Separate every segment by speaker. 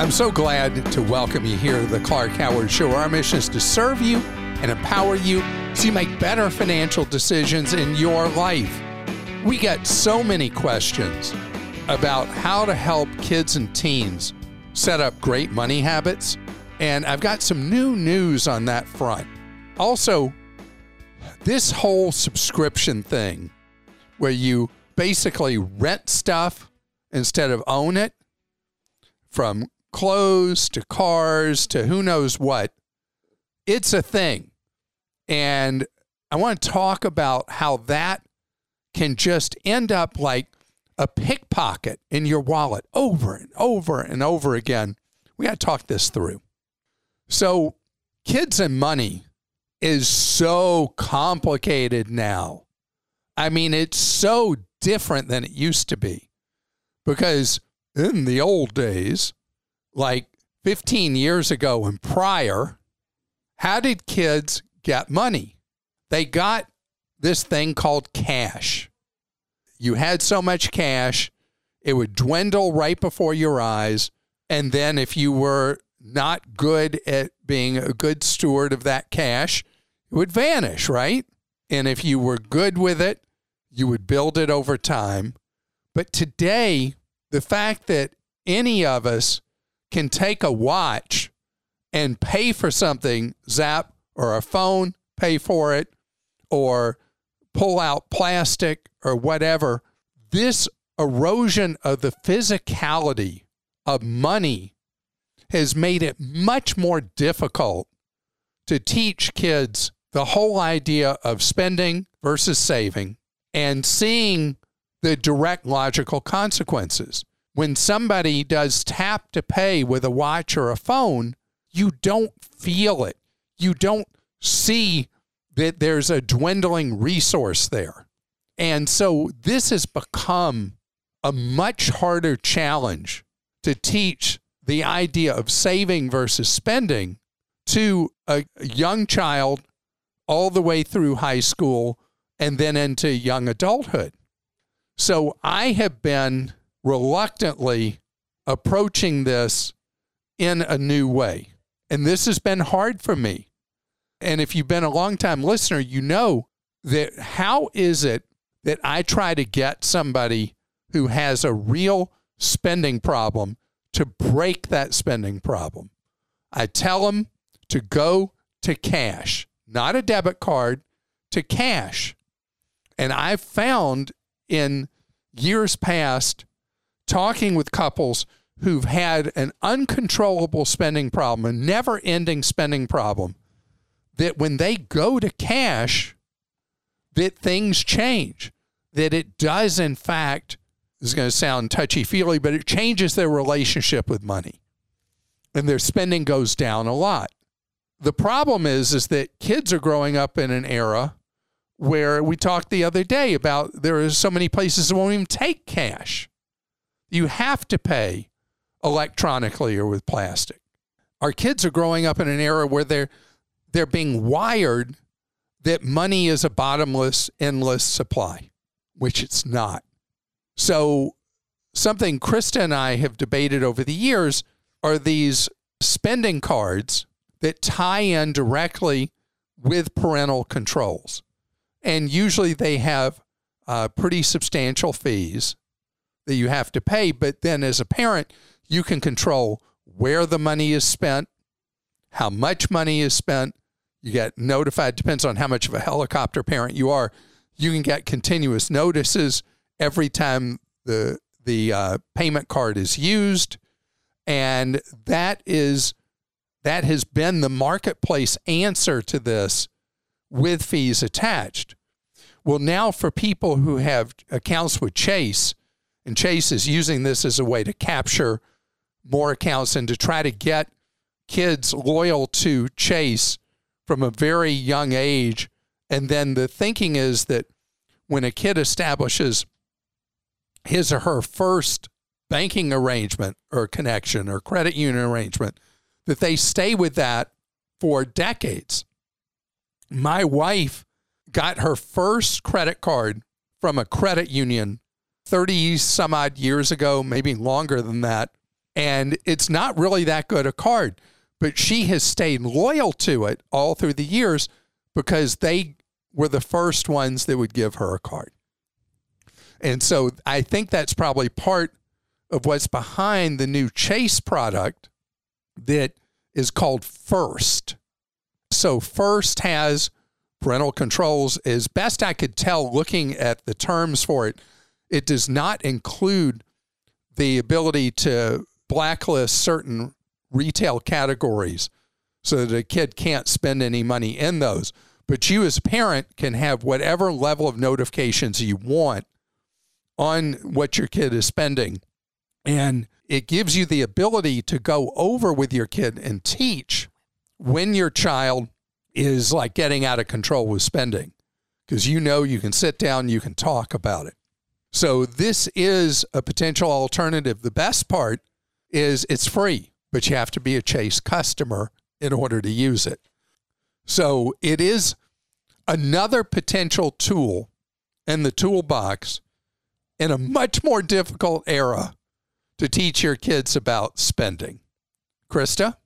Speaker 1: I'm so glad to welcome you here to the Clark Howard Show. Our mission is to serve you and empower you so you make better financial decisions in your life. We get so many questions about how to help kids and teens set up great money habits, and I've got some new news on that front. Also, this whole subscription thing where you basically rent stuff instead of own it from clothes to cars to who knows what. It's a thing. And I want to talk about how that can just end up like a pickpocket in your wallet over and over and over again. We got to talk this through. So, kids and money is so complicated now. I mean, it's so different than it used to be because in the old days, like 15 years ago and prior, how did kids get money? They got this thing called cash. You had so much cash, it would dwindle right before your eyes. And then if you were not good at being a good steward of that cash, it would vanish, right? And if you were good with it, you would build it over time. But today, the fact that any of us can take a watch and pay for something, zap, or a phone, pay for it, or pull out plastic or whatever, this erosion of the physicality of money has made it much more difficult to teach kids the whole idea of spending versus saving and seeing the direct logical consequences when somebody does tap to pay with a watch or a phone, you don't feel it. You don't see that there's a dwindling resource there. And so this has become a much harder challenge to teach the idea of saving versus spending to a young child all the way through high school and then into young adulthood. So I have been reluctantly approaching this in a new way. And this has been hard for me. And if you've been a long time listener, you know that how is it that I try to get somebody who has a real spending problem to break that spending problem? I tell them to go to cash, not a debit card, to cash. And I've found in years past talking with couples who've had an uncontrollable spending problem, a never ending spending problem, that when they go to cash, that things change, that it does, in fact, is going to sound touchy feely, but it changes their relationship with money and their spending goes down a lot. The problem is, is that kids are growing up in an era where we talked the other day about there are so many places that won't even take cash. You have to pay electronically or with plastic. Our kids are growing up in an era where they're they're being wired that money is a bottomless, endless supply, which it's not. So something Krista and I have debated over the years are these spending cards that tie in directly with parental controls. And usually they have uh, pretty substantial fees that you have to pay. But then as a parent, you can control where the money is spent, how much money is spent. You get notified, depends on how much of a helicopter parent you are. You can get continuous notices every time the the uh, payment card is used, and that is that has been the marketplace answer to this with fees attached. Well, now for people who have accounts with Chase, And Chase is using this as a way to capture more accounts and to try to get kids loyal to Chase from a very young age. And then the thinking is that when a kid establishes his or her first banking arrangement or connection or credit union arrangement, that they stay with that for decades. My wife got her first credit card from a credit union 30 some odd years ago, maybe longer than that. And it's not really that good a card, but she has stayed loyal to it all through the years because they were the first ones that would give her a card. And so I think that's probably part of what's behind the new Chase product that is called First. So First has parental controls. As best I could tell, looking at the terms for it, it does not include the ability to blacklist certain retail categories so that a kid can't spend any money in those. But you, as a parent, can have whatever level of notifications you want on what your kid is spending. And it gives you the ability to go over with your kid and teach when your child is like getting out of control with spending because you know you can sit down, you can talk about it. So, this is a potential alternative. The best part is it's free, but you have to be a Chase customer in order to use it. So, it is another potential tool in the toolbox in a much more difficult era to teach your kids about spending. Krista?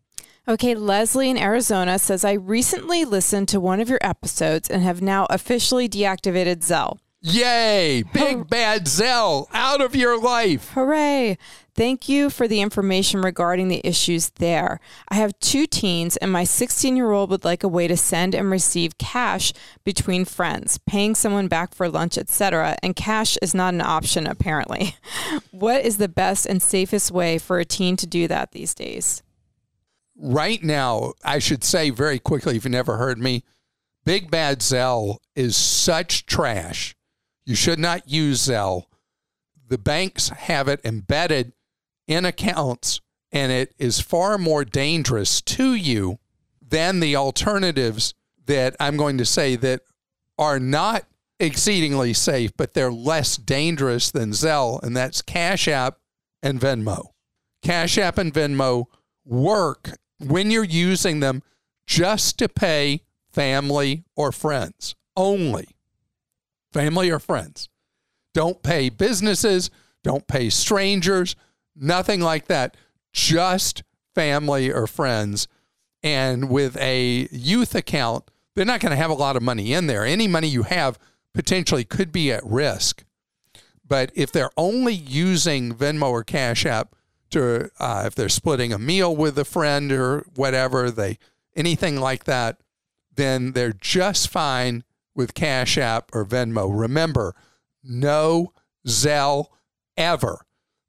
Speaker 2: Okay, Leslie in Arizona says, I recently listened to one of your episodes and have now officially deactivated Zelle.
Speaker 1: Yay! Big bad Zelle out of your life.
Speaker 2: Hooray! Thank you for the information regarding the issues there. I have two teens, and my 16 year old would like a way to send and receive cash between friends, paying someone back for lunch, etc. And cash is not an option, apparently. what is the best and safest way for a teen to do that these days?
Speaker 1: right now, I should say very quickly, if you never heard me, Big Bad Zelle is such trash. You should not use Zelle. The banks have it embedded in accounts, and it is far more dangerous to you than the alternatives that I'm going to say that are not exceedingly safe, but they're less dangerous than Zelle, and that's Cash App and Venmo. Cash App and Venmo work when you're using them just to pay family or friends only. Family or friends. Don't pay businesses, don't pay strangers, nothing like that. Just family or friends. And with a youth account, they're not going to have a lot of money in there. Any money you have potentially could be at risk. But if they're only using Venmo or Cash App to uh, if they're splitting a meal with a friend or whatever, they anything like that, then they're just fine with Cash App or Venmo. Remember, no Zelle ever.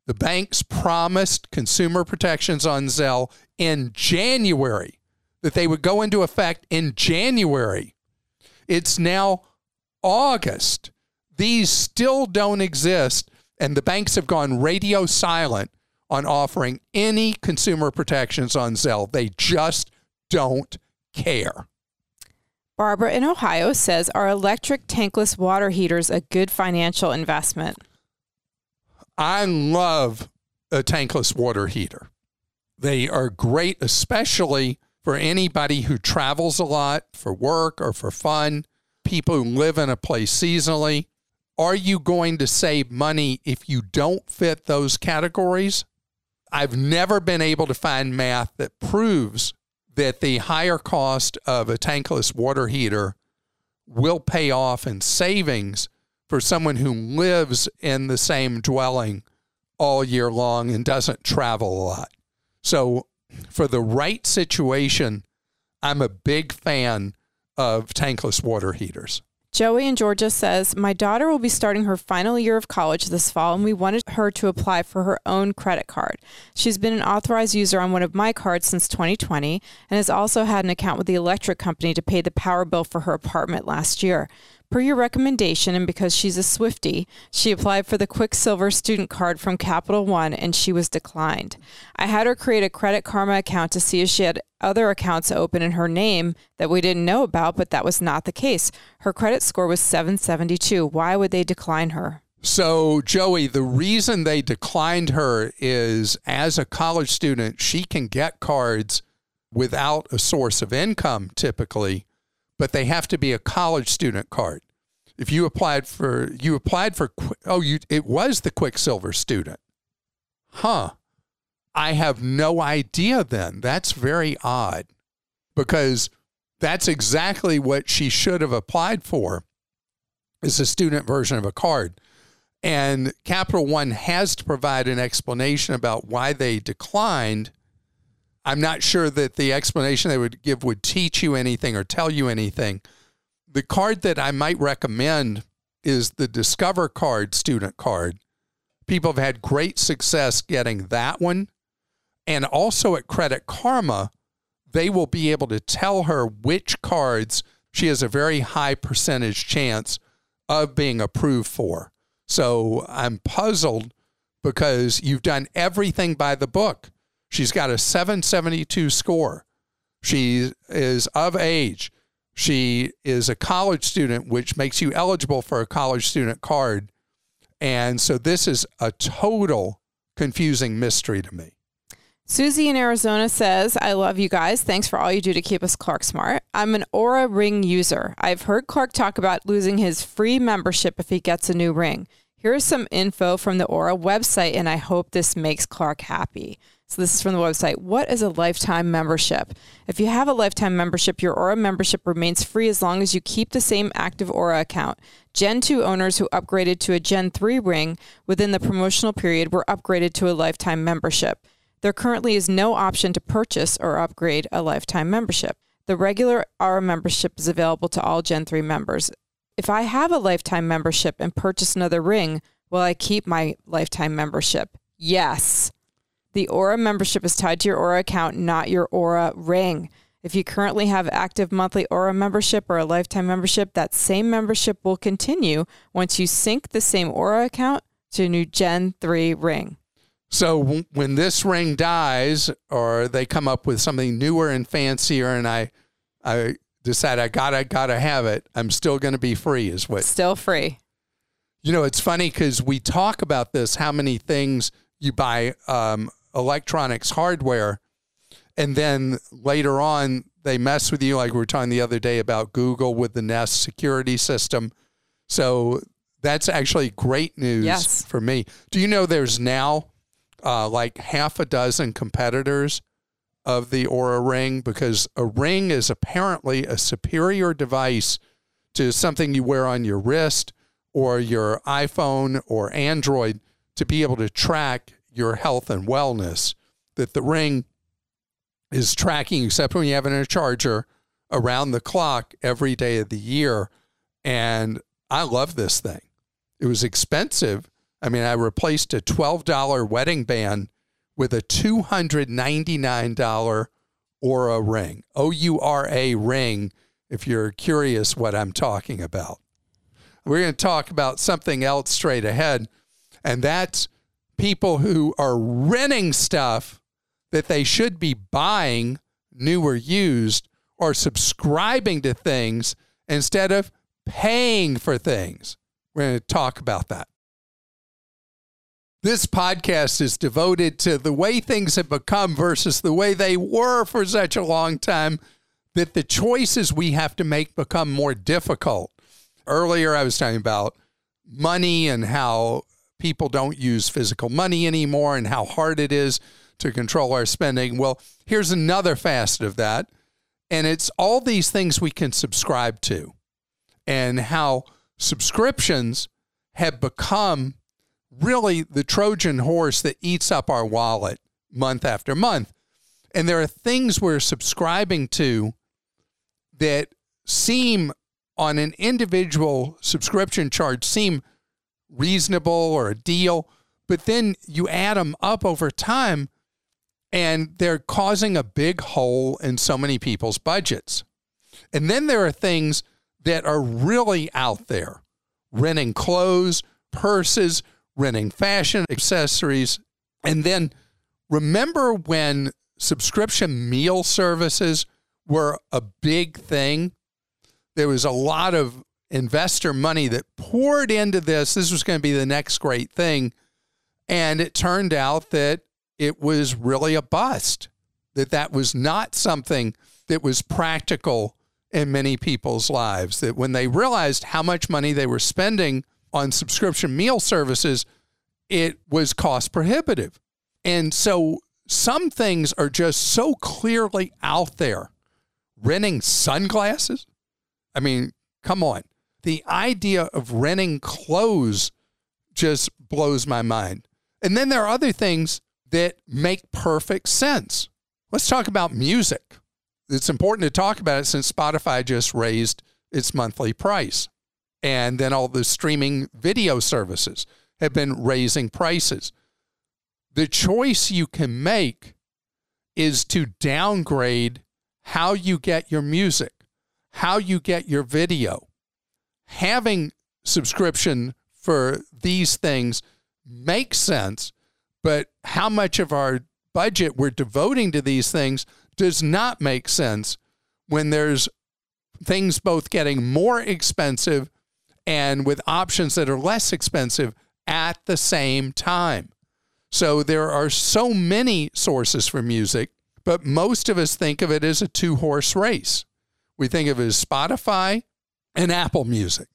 Speaker 1: The banks promised consumer protections on Zelle in January that they would go into effect in January. It's now August. These still don't exist, and the banks have gone radio silent on offering any consumer protections on Zelle. They just don't care.
Speaker 2: Barbara in Ohio says, Are electric tankless water heaters a good financial investment?
Speaker 1: I love a tankless water heater. They are great, especially for anybody who travels a lot for work or for fun, people who live in a place seasonally. Are you going to save money if you don't fit those categories? I've never been able to find math that proves that the higher cost of a tankless water heater will pay off in savings for someone who lives in the same dwelling all year long and doesn't travel a lot. So, for the right situation, I'm a big fan of tankless water heaters.
Speaker 2: Joey in Georgia says, My daughter will be starting her final year of college this fall, and we wanted her to apply for her own credit card. She's been an authorized user on one of my cards since 2020 and has also had an account with the electric company to pay the power bill for her apartment last year. Per your recommendation, and because she's a Swiftie, she applied for the Quicksilver student card from Capital One and she was declined. I had her create a Credit Karma account to see if she had other accounts open in her name that we didn't know about, but that was not the case. Her credit score was 772. Why would they decline her?
Speaker 1: So, Joey, the reason they declined her is as a college student, she can get cards without a source of income typically, but they have to be a college student card. If you applied for, you applied for, oh, you, it was the Quicksilver student. Huh. I have no idea then. That's very odd because that's exactly what she should have applied for is a student version of a card. And Capital One has to provide an explanation about why they declined. I'm not sure that the explanation they would give would teach you anything or tell you anything. The card that I might recommend is the Discover Card student card. People have had great success getting that one. And also at Credit Karma, they will be able to tell her which cards she has a very high percentage chance of being approved for. So I'm puzzled because you've done everything by the book. She's got a 772 score. She is of age. She is a college student, which makes you eligible for a college student card. And so this is a total confusing mystery to me.
Speaker 2: Susie in Arizona says, I love you guys. Thanks for all you do to keep us Clark smart. I'm an Oura Ring user. I've heard Clark talk about losing his free membership if he gets a new ring. Here's some info from the Oura website, and I hope this makes Clark happy. So, this is from the website. What is a lifetime membership? If you have a lifetime membership, your Oura membership remains free as long as you keep the same active Oura account. Gen 2 owners who upgraded to a Gen 3 ring within the promotional period were upgraded to a lifetime membership. There currently is no option to purchase or upgrade a lifetime membership. The regular Oura membership is available to all Gen 3 members. If I have a lifetime membership and purchase another ring, will I keep my lifetime membership? Yes. The Oura membership is tied to your Oura account, not your Oura ring. If you currently have active monthly Oura membership or a lifetime membership, that same membership will continue once you sync the same Oura account to a new Gen 3 ring.
Speaker 1: So when this ring dies, or they come up with something newer and fancier, and I, I decide I gotta gotta have it, I'm still going to be free. Is what
Speaker 2: still free.
Speaker 1: You know, it's funny because we talk about this. How many things you buy um, electronics hardware, and then later on they mess with you, like we were talking the other day about Google with the Nest security system. So that's actually great news
Speaker 2: yes.
Speaker 1: for me. Do you know there's now uh, like half a dozen competitors of the Oura Ring because a ring is apparently a superior device to something you wear on your wrist or your iPhone or Android to be able to track your health and wellness. That the ring is tracking, except when you have it in a charger, around the clock every day of the year. And I love this thing. It was expensive I mean, I replaced a $12 wedding band with a $299 Oura ring, O U R A ring, if you're curious what I'm talking about. We're going to talk about something else straight ahead, and that's people who are renting stuff that they should be buying, new or used, or subscribing to things instead of paying for things. We're going to talk about that. This podcast is devoted to the way things have become versus the way they were for such a long time that the choices we have to make become more difficult. Earlier, I was talking about money and how people don't use physical money anymore and how hard it is to control our spending. Well, here's another facet of that. And it's all these things we can subscribe to and how subscriptions have become really the Trojan horse that eats up our wallet month after month. And there are things we're subscribing to that seem on an individual subscription charge seem reasonable or a deal, but then you add them up over time and they're causing a big hole in so many people's budgets. And then there are things that are really out there renting clothes, purses, renting fashion accessories. And then remember when subscription meal services were a big thing? There was a lot of investor money that poured into this. This was going to be the next great thing. And it turned out that it was really a bust, that that was not something that was practical in many people's lives. That when they realized how much money they were spending on subscription meal services, it was cost prohibitive. And so some things are just so clearly out there. Renting sunglasses? I mean, come on. The idea of renting clothes just blows my mind. And then there are other things that make perfect sense. Let's talk about music. It's important to talk about it since Spotify just raised its monthly price. And then all the streaming video services have been raising prices. The choice you can make is to downgrade how you get your music, how you get your video. Having subscription for these things makes sense, but how much of our budget we're devoting to these things does not make sense when there's things both getting more expensive and with options that are less expensive at the same time. So there are so many sources for music, but most of us think of it as a two horse race. We think of it as Spotify and Apple Music.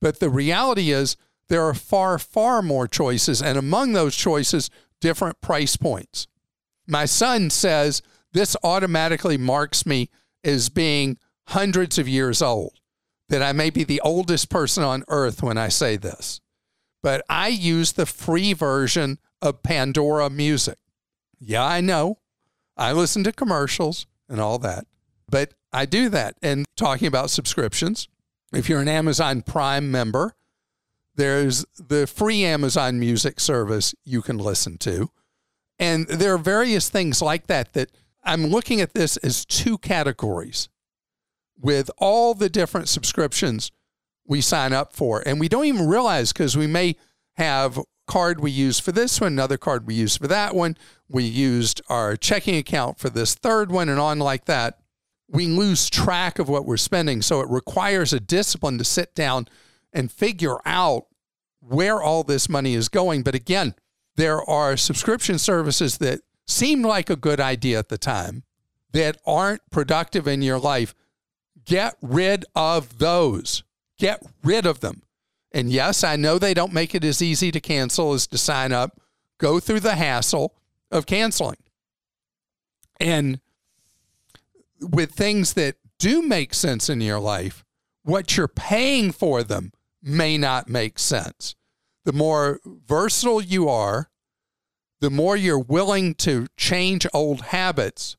Speaker 1: But the reality is, there are far, far more choices, and among those choices, different price points. My son says this automatically marks me as being hundreds of years old, that I may be the oldest person on earth when I say this but I use the free version of Pandora Music. Yeah, I know. I listen to commercials and all that, but I do that. And talking about subscriptions, if you're an Amazon Prime member, there's the free Amazon Music service you can listen to. And there are various things like that that I'm looking at this as two categories with all the different subscriptions we sign up for. And we don't even realize because we may have card we use for this one, another card we use for that one. We used our checking account for this third one and on like that. We lose track of what we're spending. So it requires a discipline to sit down and figure out where all this money is going. But again, there are subscription services that seem like a good idea at the time that aren't productive in your life. Get rid of those. Get rid of them. And yes, I know they don't make it as easy to cancel as to sign up. Go through the hassle of canceling. And with things that do make sense in your life, what you're paying for them may not make sense. The more versatile you are, the more you're willing to change old habits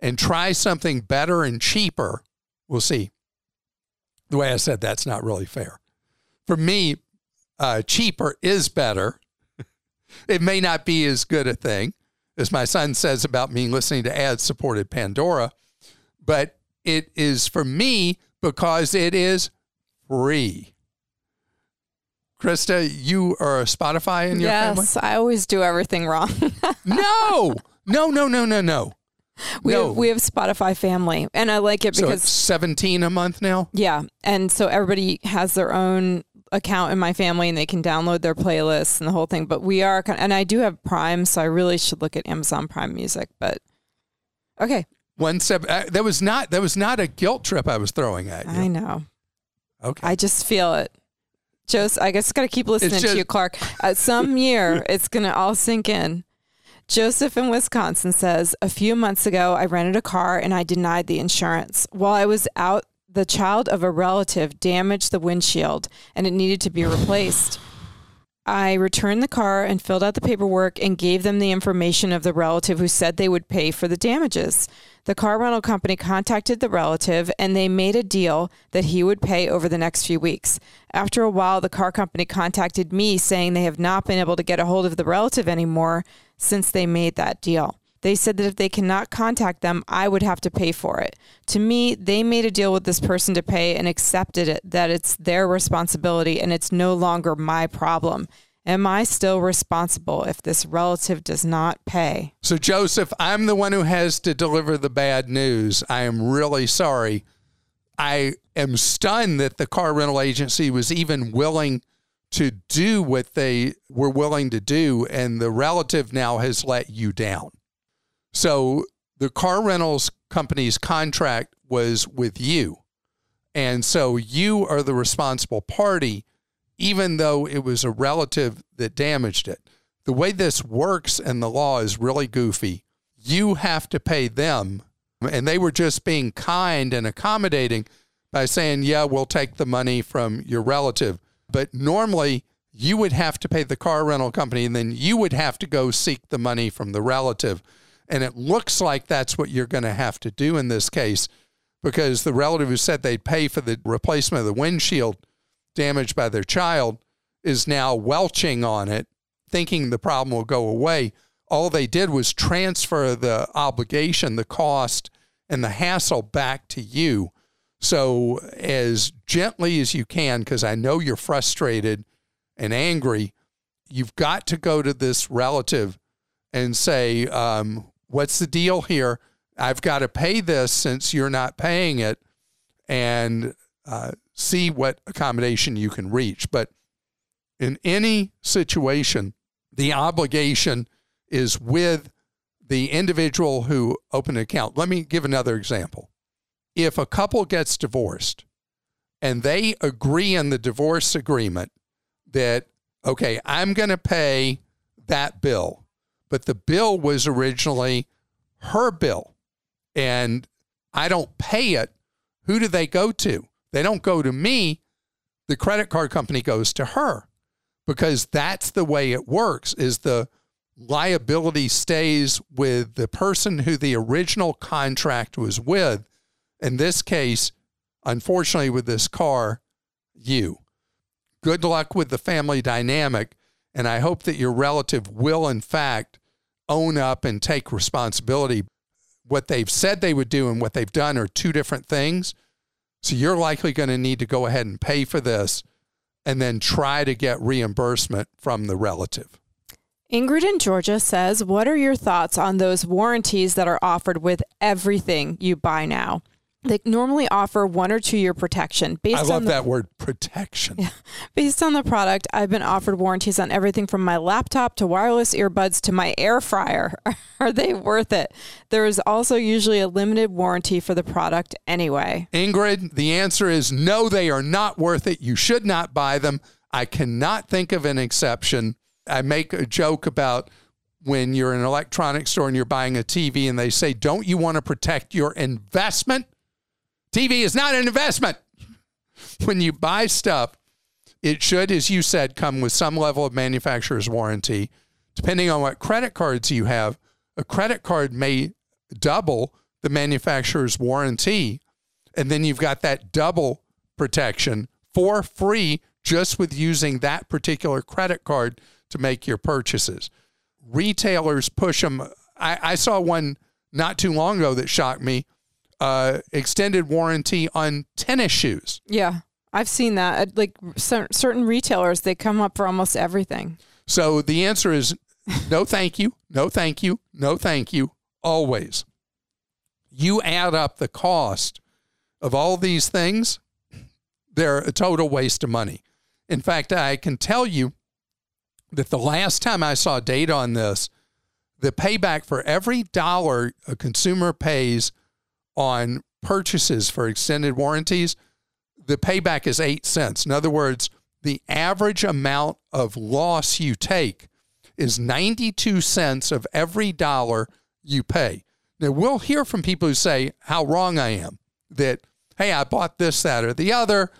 Speaker 1: and try something better and cheaper. We'll see the way I said that's not really fair. For me, uh, cheaper is better. it may not be as good a thing as my son says about me listening to ad supported Pandora, but it is for me because it is free. Krista, you are a Spotify in your
Speaker 2: yes,
Speaker 1: family?
Speaker 2: Yes, I always do everything wrong.
Speaker 1: no, no, no, no, no, no.
Speaker 2: We
Speaker 1: no.
Speaker 2: have, we have Spotify family, and I like it
Speaker 1: so
Speaker 2: because
Speaker 1: seventeen a month now.
Speaker 2: Yeah, and so everybody has their own account in my family, and they can download their playlists and the whole thing. But we are, and I do have Prime, so I really should look at Amazon Prime Music. But okay,
Speaker 1: one seven. Uh, that was not that was not a guilt trip I was throwing at you.
Speaker 2: I know.
Speaker 1: Okay,
Speaker 2: I just feel it. Just, I guess, got to keep listening just, to you, Clark. Uh, some year, it's gonna all sink in. Joseph in Wisconsin says, A few months ago, I rented a car and I denied the insurance. While I was out, the child of a relative damaged the windshield and it needed to be replaced. I returned the car and filled out the paperwork and gave them the information of the relative who said they would pay for the damages. The car rental company contacted the relative and they made a deal that he would pay over the next few weeks. After a while, the car company contacted me saying they have not been able to get a hold of the relative anymore since they made that deal. They said that if they cannot contact them, I would have to pay for it. To me, they made a deal with this person to pay and accepted it that it's their responsibility and it's no longer my problem. Am I still responsible if this relative does not pay?
Speaker 1: So, Joseph, I'm the one who has to deliver the bad news. I am really sorry. I am stunned that the car rental agency was even willing to do what they were willing to do, and the relative now has let you down. So, the car rentals company's contract was with you. And so you are the responsible party even though it was a relative that damaged it. The way this works and the law is really goofy. You have to pay them. And they were just being kind and accommodating by saying, yeah, we'll take the money from your relative. But normally, you would have to pay the car rental company and then you would have to go seek the money from the relative. And it looks like that's what you're going to have to do in this case because the relative who said they'd pay for the replacement of the windshield damaged by their child is now welching on it, thinking the problem will go away. All they did was transfer the obligation, the cost, and the hassle back to you. So, as gently as you can, because I know you're frustrated and angry, you've got to go to this relative and say, um, What's the deal here? I've got to pay this since you're not paying it. And uh, see what accommodation you can reach. But in any situation, the obligation is with the individual who opened an account. Let me give another example. If a couple gets divorced and they agree in the divorce agreement that, okay, I'm going to pay that bill, but the bill was originally her bill and I don't pay it, who do they go to? They don't go to me. The credit card company goes to her because that's the way it works is the liability stays with the person who the original contract was with. In this case, unfortunately with this car, you. Good luck with the family dynamic and I hope that your relative will in fact own up and take responsibility. What they've said they would do and what they've done are two different things. So you're likely going to need to go ahead and pay for this and then try to get reimbursement from the relative.
Speaker 2: Ingrid in Georgia says, What are your thoughts on those warranties that are offered with everything you buy now? They normally offer one or two year protection.
Speaker 1: Based I love the, that word protection. Yeah,
Speaker 2: based on the product, I've been offered warranties on everything from my laptop to wireless earbuds to my air fryer. Are they worth it? There is also usually a limited warranty for the product anyway.
Speaker 1: Ingrid, the answer is no, they are not worth it. You should not buy them. I cannot think of an exception. I make a joke about when you're in an electronics store and you're buying a TV and they say, Don't you want to protect your investment? TV is not an investment. When you buy stuff, it should, as you said, come with some level of manufacturer's warranty. Depending on what credit cards you have, a credit card may double the manufacturer's warranty. And then you've got that double protection for free just with using that particular credit card to make your purchases. Retailers push them. I, I saw one not too long ago that shocked me uh, extended warranty on tennis shoes.
Speaker 2: Yeah, I've seen that. Like certain retailers, they come up for almost everything.
Speaker 1: So the answer is no, thank you, no, thank you, no, thank you, always. You add up the cost of all these things, they're a total waste of money. In fact, I can tell you that the last time I saw data on this, the payback for every dollar a consumer pays on purchases for extended warranties, the payback is eight cents. In other words, the average amount of loss you take is 92 cents of every dollar you pay. Now, we'll hear from people who say how wrong I am that, hey, I bought this, that, or the other.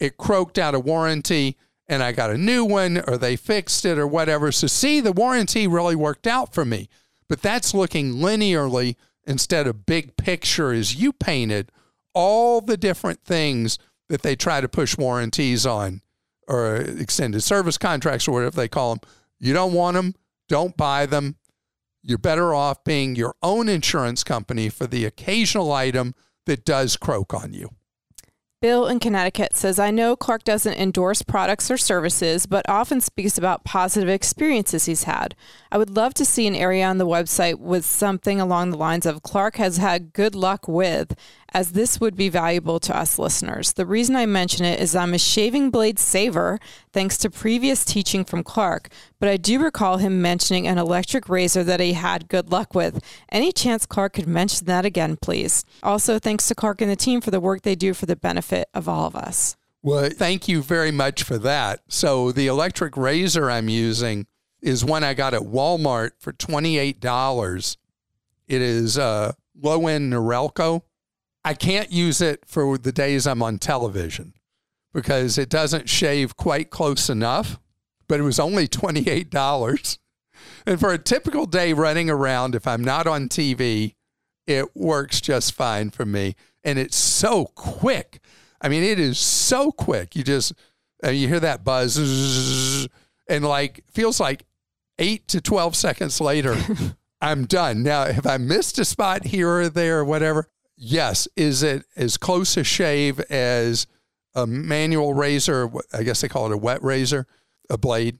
Speaker 1: It croaked out a warranty and I got a new one, or they fixed it, or whatever. So, see, the warranty really worked out for me. But that's looking linearly instead of big picture as you painted all the different things that they try to push warranties on or extended service contracts or whatever they call them. You don't want them, don't buy them. You're better off being your own insurance company for the occasional item that does croak on you.
Speaker 2: Bill in Connecticut says, I know Clark doesn't endorse products or services, but often speaks about positive experiences he's had. I would love to see an area on the website with something along the lines of Clark has had good luck with, as this would be valuable to us listeners. The reason I mention it is I'm a shaving blade saver, thanks to previous teaching from Clark, but I do recall him mentioning an electric razor that he had good luck with. Any chance Clark could mention that again, please? Also, thanks to Clark and the team for the work they do for the benefit of all of us.
Speaker 1: Well, thank you very much for that. So, the electric razor I'm using is one I got at Walmart for $28. It is uh, a low end Norelco I can't use it for the days I'm on television because it doesn't shave quite close enough, but it was only $28. And for a typical day running around, if I'm not on TV, it works just fine for me. And it's so quick. I mean, it is so quick. You just, uh, you hear that buzz and like, feels like eight to 12 seconds later, I'm done. Now, have I missed a spot here or there or whatever? Yes, is it as close a shave as a manual razor? I guess they call it a wet razor, a blade.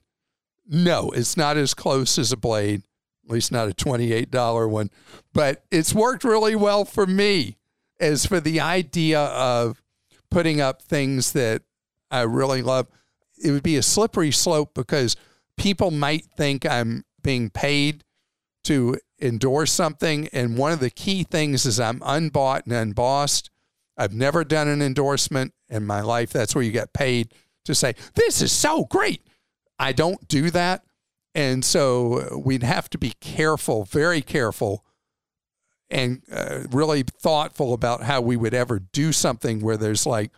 Speaker 1: No, it's not as close as a blade, at least not a $28 one, but it's worked really well for me. As for the idea of putting up things that I really love, it would be a slippery slope because people might think I'm being paid to endorse something. And one of the key things is I'm unbought and unbossed. I've never done an endorsement in my life. That's where you get paid to say, this is so great. I don't do that. And so we'd have to be careful, very careful, and uh, really thoughtful about how we would ever do something where there's like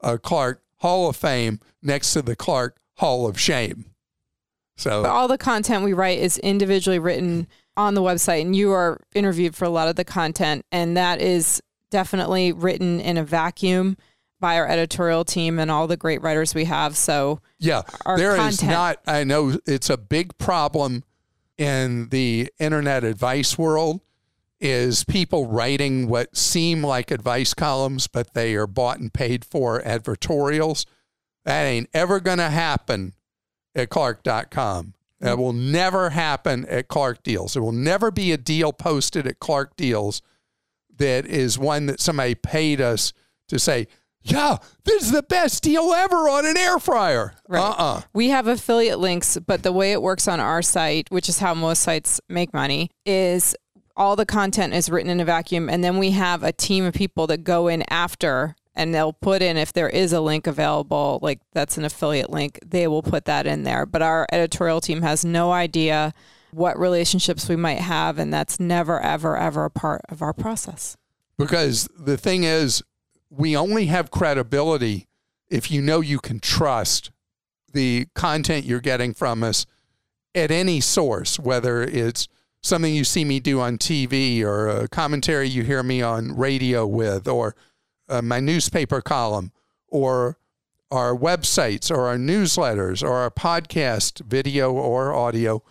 Speaker 1: a Clark Hall of Fame next to the Clark Hall of Shame. So but
Speaker 2: all the content we write is individually written on the website and you are interviewed for a lot of the content and that is definitely written in a vacuum by our editorial team and all the great writers we have so
Speaker 1: yeah there content- is not i know it's a big problem in the internet advice world is people writing what seem like advice columns but they are bought and paid for advertorials that ain't ever going to happen at clark.com that will never happen at Clark Deals. There will never be a deal posted at Clark Deals that is one that somebody paid us to say, yeah, this is the best deal ever on an air fryer. Right. Uh-uh.
Speaker 2: We have affiliate links, but the way it works on our site, which is how most sites make money, is all the content is written in a vacuum. And then we have a team of people that go in after and they'll put in if there is a link available like that's an affiliate link they will put that in there. But our editorial team has no idea what relationships we might have and that's never ever ever a part of our process.
Speaker 1: Because the thing is we only have credibility if you know you can trust the content you're getting from us at any source whether it's something you see me do on TV or a commentary you hear me on radio with or uh, my newspaper column or our websites or our newsletters or our podcast, video or audio.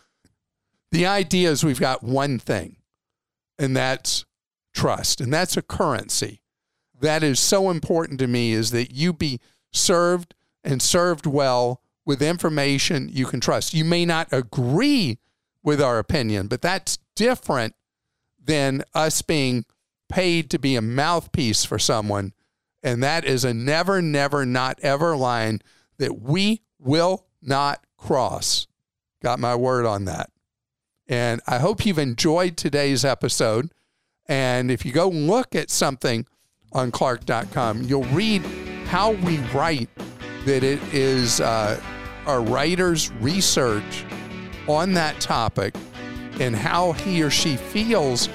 Speaker 1: The idea is we've got one thing, and that's trust, and that's a currency. That is so important to me is that you be served and served well with information you can trust. You may not agree with our opinion, but that's different than us being paid to be a mouthpiece for someone. And that is a never, never, not ever line that we will not cross. Got my word on that. And I hope you've enjoyed today's episode. And if you go look at something on Clark.com, you'll read how we write that it is uh, our writer's research on that topic and how he or she feels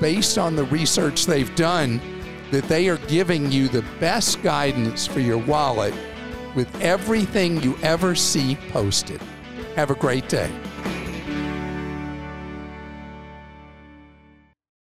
Speaker 1: based on the research they've done that they are giving you the best guidance for your wallet with everything you ever see posted. Have a great day.